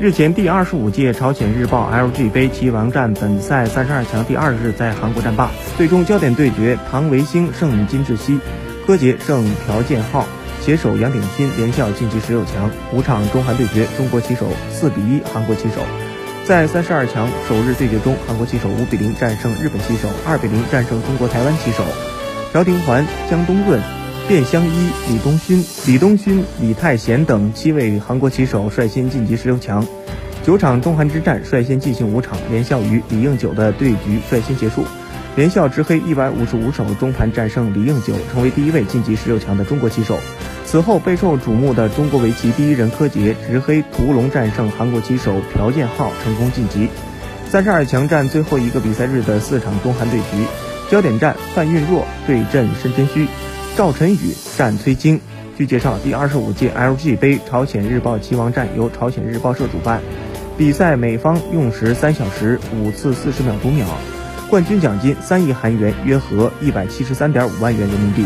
日前，第二十五届朝鲜日报 LG 杯棋王战本赛三十二强第二日在韩国战罢，最终焦点对决唐维兴胜金智熙，柯洁胜朴建浩，携手杨鼎新连笑晋级十六强。五场中韩对决，中国棋手四比一韩国棋手。在三十二强首日对决中，韩国棋手五比零战胜日本棋手，二比零战胜中国台湾棋手。朴廷桓、姜东润、卞相一、李东勋、李东勋、李泰贤等七位韩国棋手率先晋级十六强。九场中韩之战率先进行五场，连笑与李应九的对局率先结束。连笑执黑一百五十五手中盘战胜李应九，成为第一位晋级十六强的中国棋手。此后备受瞩目的中国围棋第一人柯洁执黑屠龙战胜韩国棋手朴建浩，成功晋级。三十二强战最后一个比赛日的四场中韩对局，焦点战范运若对阵申真虚，赵晨宇战崔晶。据介绍，第二十五届 LG 杯朝鲜日报棋王战由朝鲜日报社主办。比赛每方用时三小时五次四十秒读秒，冠军奖金三亿韩元，约合一百七十三点五万元人民币。